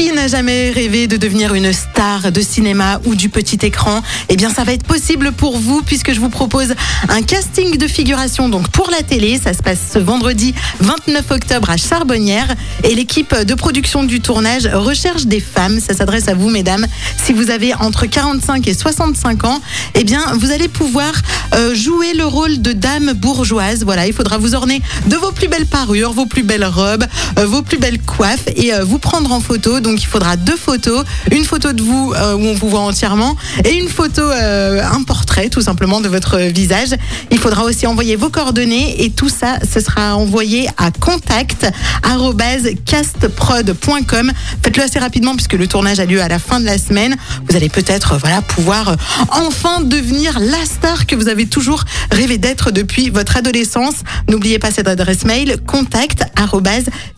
Qui n'a jamais rêvé de devenir une star de cinéma ou du petit écran? Eh bien, ça va être possible pour vous puisque je vous propose un casting de figuration donc pour la télé. Ça se passe ce vendredi 29 octobre à Charbonnières et l'équipe de production du tournage recherche des femmes. Ça s'adresse à vous, mesdames. Si vous avez entre 45 et 65 ans, eh bien, vous allez pouvoir euh, jouer le rôle de dame bourgeoise. Voilà, il faudra vous orner de vos plus belles parures, vos plus belles robes, euh, vos plus belles coiffes et euh, vous prendre en photo. Il faudra deux photos, une photo de vous euh, où on vous voit entièrement et une photo, euh, un portrait tout simplement de votre visage. Il faudra aussi envoyer vos coordonnées et tout ça, ce sera envoyé à contact@castprod.com. Faites-le assez rapidement puisque le tournage a lieu à la fin de la semaine. Vous allez peut-être voilà pouvoir enfin devenir la star que vous avez toujours rêvé d'être depuis votre adolescence. N'oubliez pas cette adresse mail